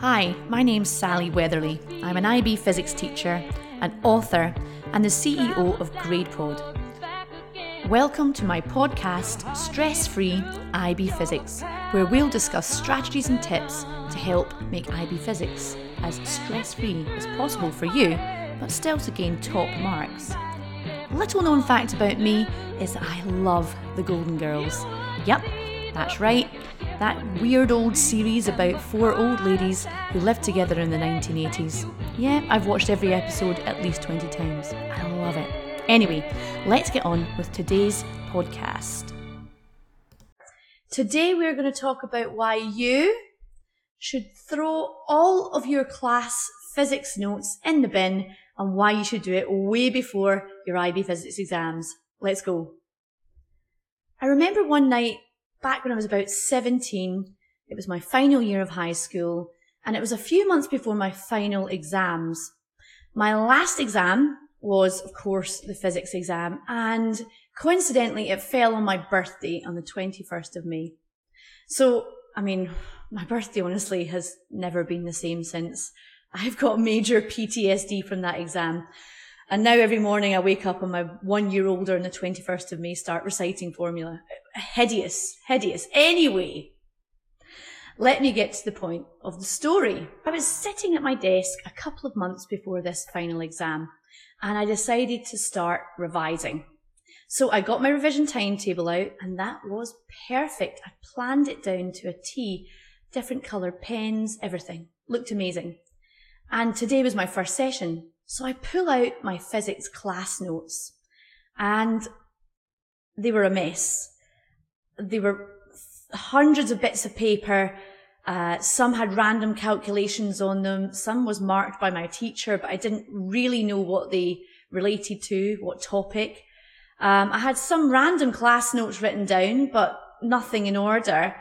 Hi, my name's Sally Weatherly. I'm an IB physics teacher, an author, and the CEO of GradePod. Welcome to my podcast, Stress Free IB Physics, where we'll discuss strategies and tips to help make IB Physics as stress free as possible for you, but still to gain top marks. Little known fact about me is that I love the Golden Girls. Yep, that's right. That weird old series about four old ladies who lived together in the 1980s. Yeah, I've watched every episode at least 20 times. I love it. Anyway, let's get on with today's podcast. Today we're going to talk about why you should throw all of your class physics notes in the bin and why you should do it way before your IB physics exams. Let's go. I remember one night back when I was about 17. It was my final year of high school and it was a few months before my final exams. My last exam was, of course, the physics exam and coincidentally it fell on my birthday on the 21st of May. So, I mean, my birthday honestly has never been the same since. I've got major PTSD from that exam. And now every morning I wake up and my one year older on the 21st of May start reciting formula. Hideous, hideous. Anyway, let me get to the point of the story. I was sitting at my desk a couple of months before this final exam and I decided to start revising. So I got my revision timetable out and that was perfect. I planned it down to a T, different coloured pens, everything. Looked amazing. And today was my first session. So I pull out my physics class notes and they were a mess. They were hundreds of bits of paper. Uh, some had random calculations on them. Some was marked by my teacher, but I didn't really know what they related to, what topic. Um, I had some random class notes written down, but nothing in order.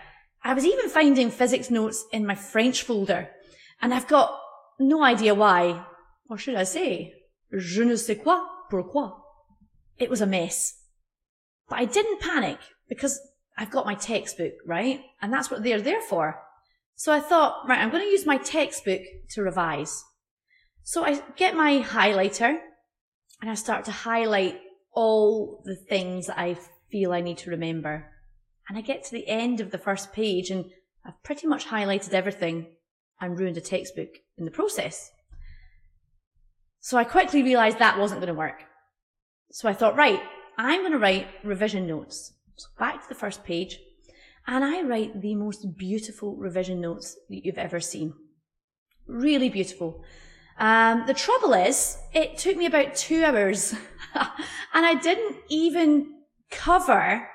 I was even finding physics notes in my French folder, and I've got no idea why. Or should I say, je ne sais quoi, pourquoi. It was a mess. But I didn't panic because I've got my textbook, right? And that's what they're there for. So I thought, right, I'm going to use my textbook to revise. So I get my highlighter and I start to highlight all the things that I feel I need to remember. And I get to the end of the first page and I've pretty much highlighted everything and ruined a textbook in the process. So I quickly realized that wasn't going to work. So I thought, right, I'm going to write revision notes. So back to the first page, and I write the most beautiful revision notes that you've ever seen. Really beautiful. Um, the trouble is, it took me about two hours, and I didn't even cover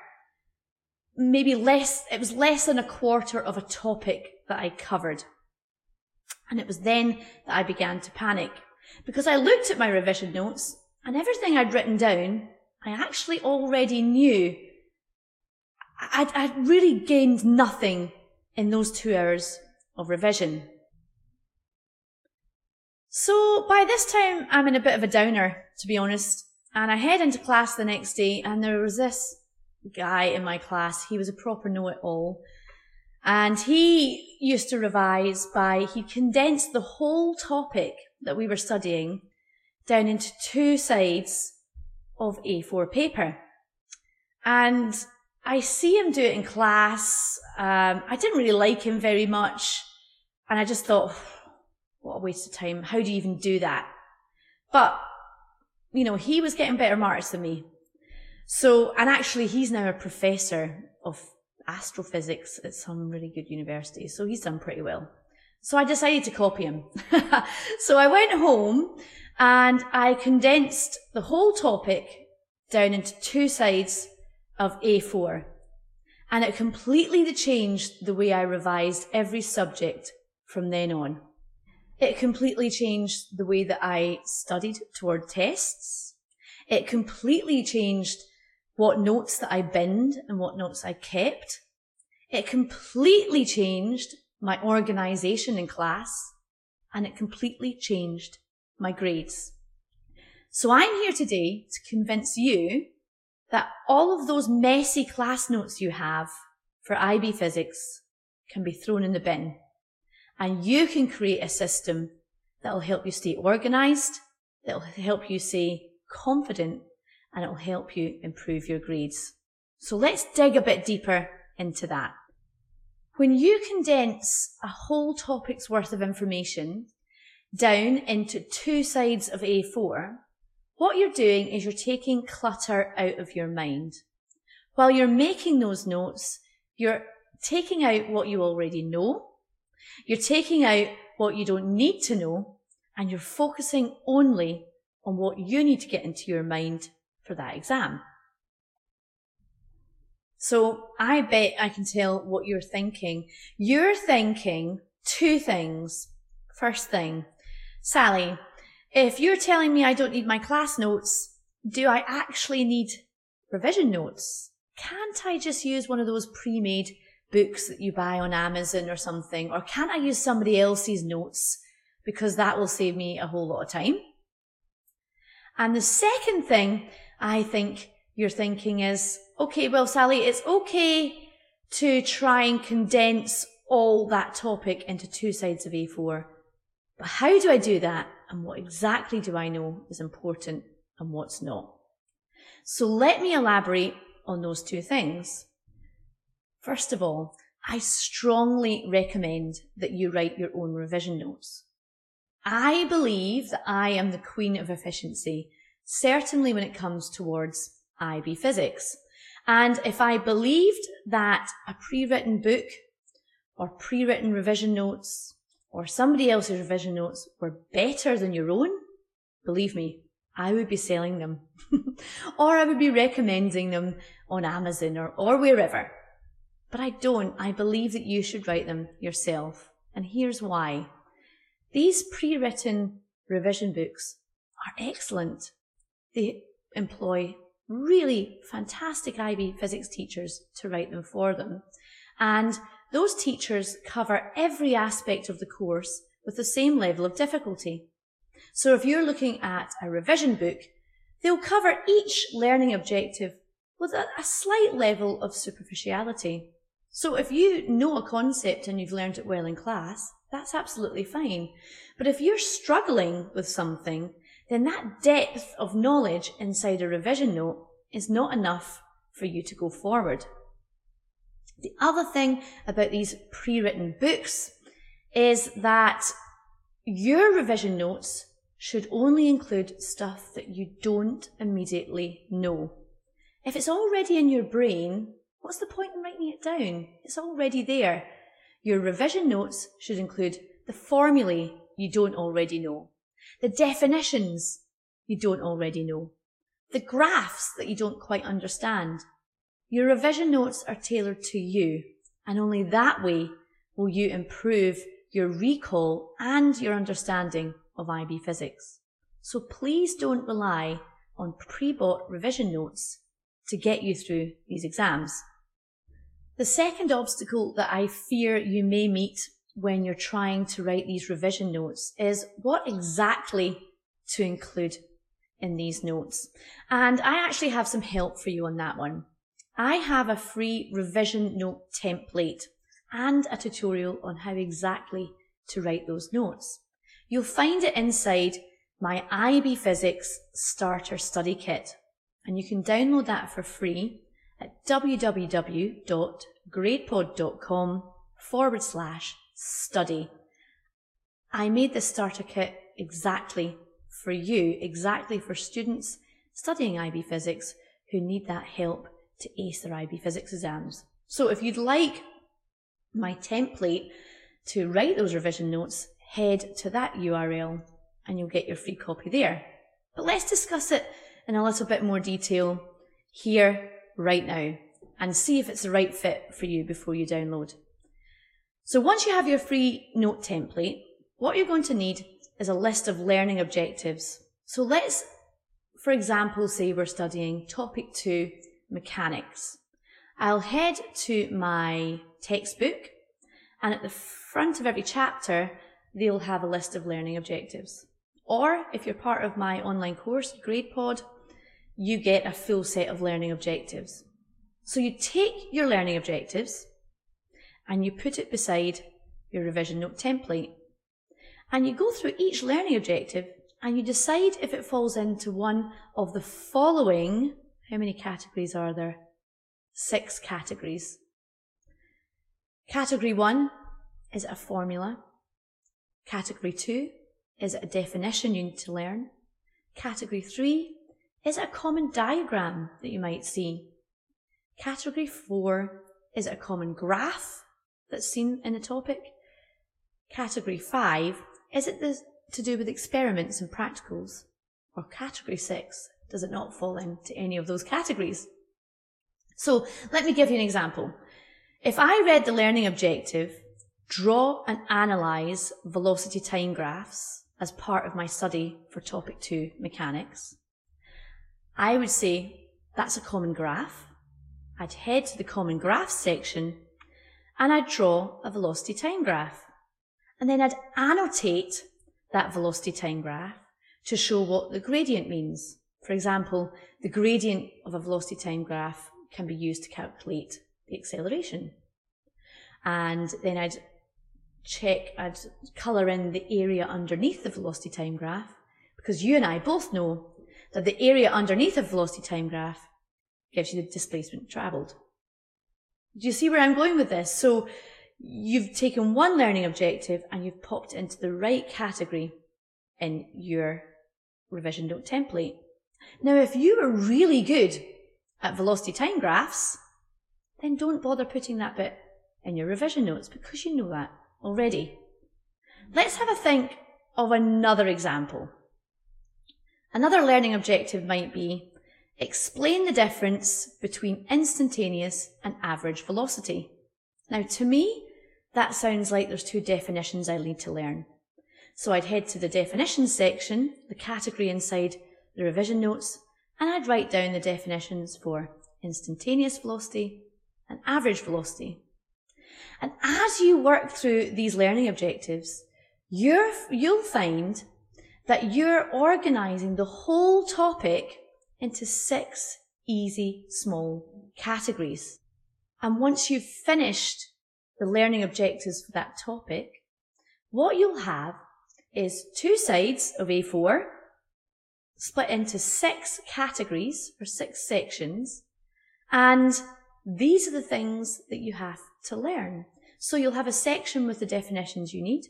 maybe less, it was less than a quarter of a topic that I covered. And it was then that I began to panic because I looked at my revision notes and everything I'd written down, I actually already knew. I'd, I'd really gained nothing in those two hours of revision. So by this time, I'm in a bit of a downer, to be honest. And I head into class the next day and there was this guy in my class. He was a proper know-it-all. And he used to revise by, he condensed the whole topic that we were studying down into two sides of A4 paper. And I see him do it in class. Um, I didn't really like him very much. And I just thought, what a waste of time. How do you even do that? But, you know, he was getting better marks than me. So, and actually he's now a professor of astrophysics at some really good university. So he's done pretty well. So I decided to copy him. so I went home and I condensed the whole topic down into two sides of A4. And it completely changed the way I revised every subject from then on. It completely changed the way that I studied toward tests. It completely changed what notes that I binned and what notes I kept. It completely changed my organization in class, and it completely changed my grades. So I'm here today to convince you that all of those messy class notes you have for IB physics can be thrown in the bin. And you can create a system that will help you stay organized, that will help you stay confident, and it will help you improve your grades. So let's dig a bit deeper into that. When you condense a whole topic's worth of information down into two sides of A4, what you're doing is you're taking clutter out of your mind. While you're making those notes, you're taking out what you already know, you're taking out what you don't need to know, and you're focusing only on what you need to get into your mind for that exam. So I bet I can tell what you're thinking. You're thinking two things. First thing, Sally, if you're telling me I don't need my class notes, do I actually need revision notes? Can't I just use one of those pre-made books that you buy on Amazon or something? Or can't I use somebody else's notes because that will save me a whole lot of time? And the second thing I think you're thinking is, okay, well, Sally, it's okay to try and condense all that topic into two sides of A4. But how do I do that? And what exactly do I know is important and what's not? So let me elaborate on those two things. First of all, I strongly recommend that you write your own revision notes. I believe that I am the queen of efficiency, certainly when it comes towards IB physics. And if I believed that a pre-written book or pre-written revision notes or somebody else's revision notes were better than your own, believe me, I would be selling them or I would be recommending them on Amazon or, or wherever. But I don't. I believe that you should write them yourself. And here's why. These pre-written revision books are excellent. They employ really fantastic IB physics teachers to write them for them. And those teachers cover every aspect of the course with the same level of difficulty. So if you're looking at a revision book, they'll cover each learning objective with a, a slight level of superficiality. So if you know a concept and you've learned it well in class, that's absolutely fine. But if you're struggling with something, then that depth of knowledge inside a revision note is not enough for you to go forward. The other thing about these pre-written books is that your revision notes should only include stuff that you don't immediately know. If it's already in your brain, what's the point in writing it down? It's already there. Your revision notes should include the formulae you don't already know, the definitions you don't already know, the graphs that you don't quite understand. Your revision notes are tailored to you, and only that way will you improve your recall and your understanding of IB physics. So please don't rely on pre-bought revision notes to get you through these exams. The second obstacle that I fear you may meet when you're trying to write these revision notes is what exactly to include in these notes. And I actually have some help for you on that one. I have a free revision note template and a tutorial on how exactly to write those notes. You'll find it inside my IB Physics Starter Study Kit, and you can download that for free at www.gradepod.com forward slash study. I made this starter kit exactly for you, exactly for students studying IB physics who need that help to ace their IB physics exams. So if you'd like my template to write those revision notes, head to that URL and you'll get your free copy there. But let's discuss it in a little bit more detail here right now and see if it's the right fit for you before you download. So once you have your free note template, what you're going to need is a list of learning objectives. So let's, for example, say we're studying topic two, mechanics. I'll head to my textbook and at the front of every chapter, they'll have a list of learning objectives. Or if you're part of my online course, GradePod, you get a full set of learning objectives. So you take your learning objectives and you put it beside your revision note template. And you go through each learning objective and you decide if it falls into one of the following. How many categories are there? Six categories. Category one is it a formula? Category two is it a definition you need to learn? Category three is it a common diagram that you might see? Category four is it a common graph that's seen in the topic? Category five is it the, to do with experiments and practicals? Or category six, does it not fall into any of those categories? So let me give you an example. If I read the learning objective, draw and analyze velocity time graphs as part of my study for topic two, mechanics, I would say that's a common graph. I'd head to the common graphs section and I'd draw a velocity time graph. And then I'd annotate that velocity time graph to show what the gradient means. For example, the gradient of a velocity time graph can be used to calculate the acceleration. And then I'd check, I'd colour in the area underneath the velocity time graph because you and I both know that the area underneath a velocity time graph gives you the displacement travelled. Do you see where I'm going with this? So you've taken one learning objective and you've popped into the right category in your revision note template. Now, if you were really good at velocity time graphs, then don't bother putting that bit in your revision notes because you know that already. Let's have a think of another example. Another learning objective might be explain the difference between instantaneous and average velocity. Now, to me, that sounds like there's two definitions I need to learn. So I'd head to the definitions section, the category inside the revision notes, and I'd write down the definitions for instantaneous velocity and average velocity. And as you work through these learning objectives, you will find that you're organizing the whole topic into six easy small categories. And once you've finished the learning objectives for that topic, what you'll have is two sides of A4 split into six categories or six sections. And these are the things that you have to learn. So you'll have a section with the definitions you need.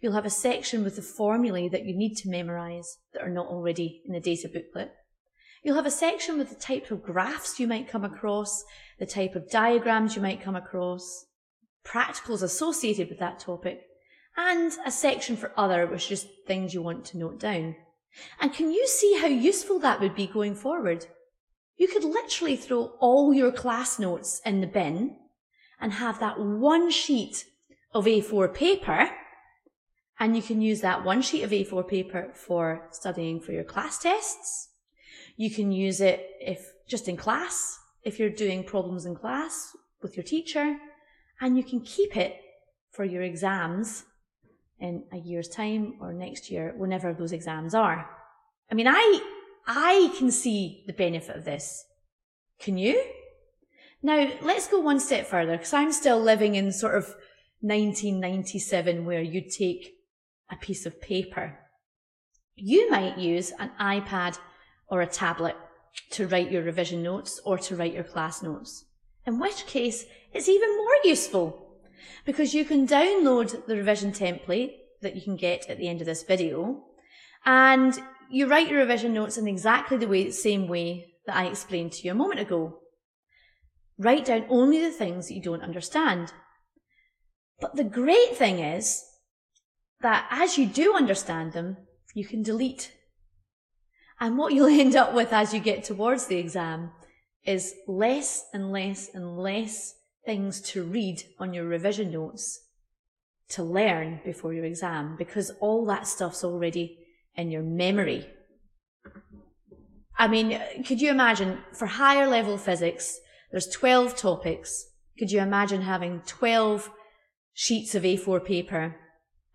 You'll have a section with the formulae that you need to memorize that are not already in the data booklet. You'll have a section with the type of graphs you might come across, the type of diagrams you might come across, practicals associated with that topic, and a section for other, which is just things you want to note down. And can you see how useful that would be going forward? You could literally throw all your class notes in the bin and have that one sheet of A4 paper. And you can use that one sheet of A4 paper for studying for your class tests. You can use it if just in class, if you're doing problems in class with your teacher, and you can keep it for your exams in a year's time or next year, whenever those exams are. I mean, I, I can see the benefit of this. Can you? Now, let's go one step further, because I'm still living in sort of 1997 where you'd take a piece of paper. You might use an iPad or a tablet to write your revision notes or to write your class notes. In which case, it's even more useful because you can download the revision template that you can get at the end of this video and you write your revision notes in exactly the way, same way that I explained to you a moment ago. Write down only the things that you don't understand. But the great thing is that as you do understand them, you can delete. And what you'll end up with as you get towards the exam is less and less and less things to read on your revision notes to learn before your exam because all that stuff's already in your memory. I mean, could you imagine for higher level physics, there's 12 topics. Could you imagine having 12 sheets of A4 paper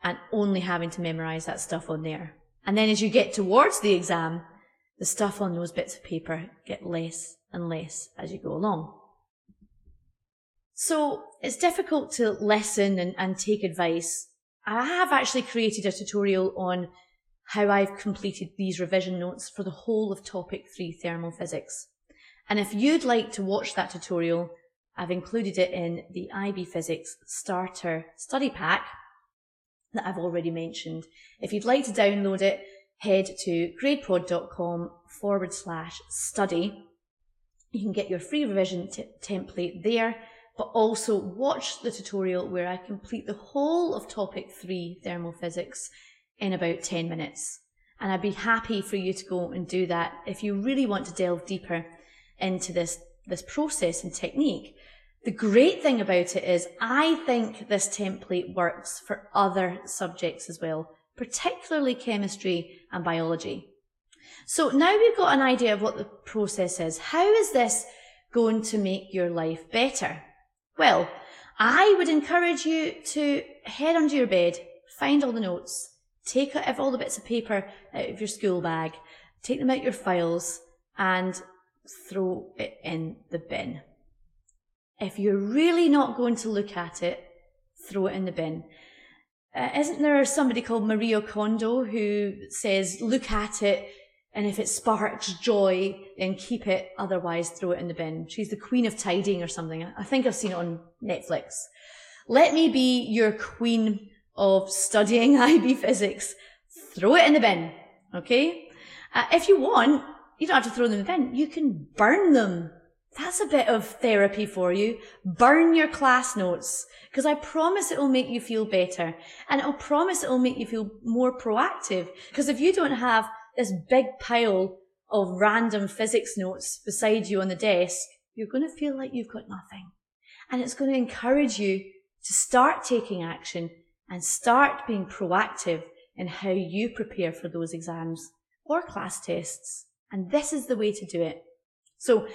and only having to memorize that stuff on there? And then as you get towards the exam, the stuff on those bits of paper get less and less as you go along. So it's difficult to listen and, and take advice. I have actually created a tutorial on how I've completed these revision notes for the whole of topic three thermal physics. And if you'd like to watch that tutorial, I've included it in the IB Physics Starter Study Pack that I've already mentioned. If you'd like to download it, head to gradepod.com forward slash study. You can get your free revision t- template there, but also watch the tutorial where I complete the whole of topic three thermal physics in about 10 minutes. And I'd be happy for you to go and do that if you really want to delve deeper into this, this process and technique. The great thing about it is I think this template works for other subjects as well, particularly chemistry and biology. So now we've got an idea of what the process is. How is this going to make your life better? Well, I would encourage you to head under your bed, find all the notes, take out all the bits of paper out of your school bag, take them out your files, and throw it in the bin. If you're really not going to look at it, throw it in the bin. Uh, isn't there somebody called Marie Kondo who says, look at it, and if it sparks joy, then keep it, otherwise throw it in the bin. She's the queen of tidying or something. I think I've seen it on Netflix. Let me be your queen of studying IB physics. Throw it in the bin. Okay? Uh, if you want, you don't have to throw them in the bin. You can burn them. That's a bit of therapy for you. Burn your class notes because I promise it will make you feel better and it'll promise it will make you feel more proactive. Because if you don't have this big pile of random physics notes beside you on the desk, you're going to feel like you've got nothing. And it's going to encourage you to start taking action and start being proactive in how you prepare for those exams or class tests. And this is the way to do it. So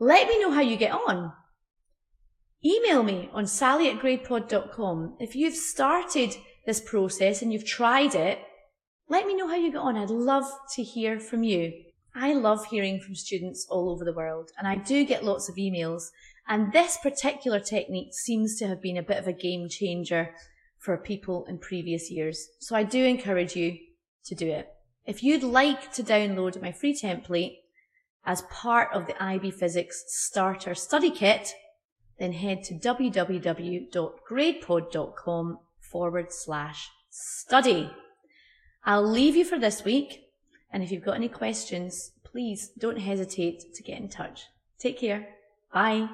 let me know how you get on. Email me on sally at gradepod.com. If you've started this process and you've tried it, let me know how you get on. I'd love to hear from you. I love hearing from students all over the world and I do get lots of emails and this particular technique seems to have been a bit of a game changer for people in previous years. So I do encourage you to do it. If you'd like to download my free template as part of the IB Physics Starter Study Kit, then head to www.gradepod.com forward slash study. I'll leave you for this week. And if you've got any questions, please don't hesitate to get in touch. Take care. Bye.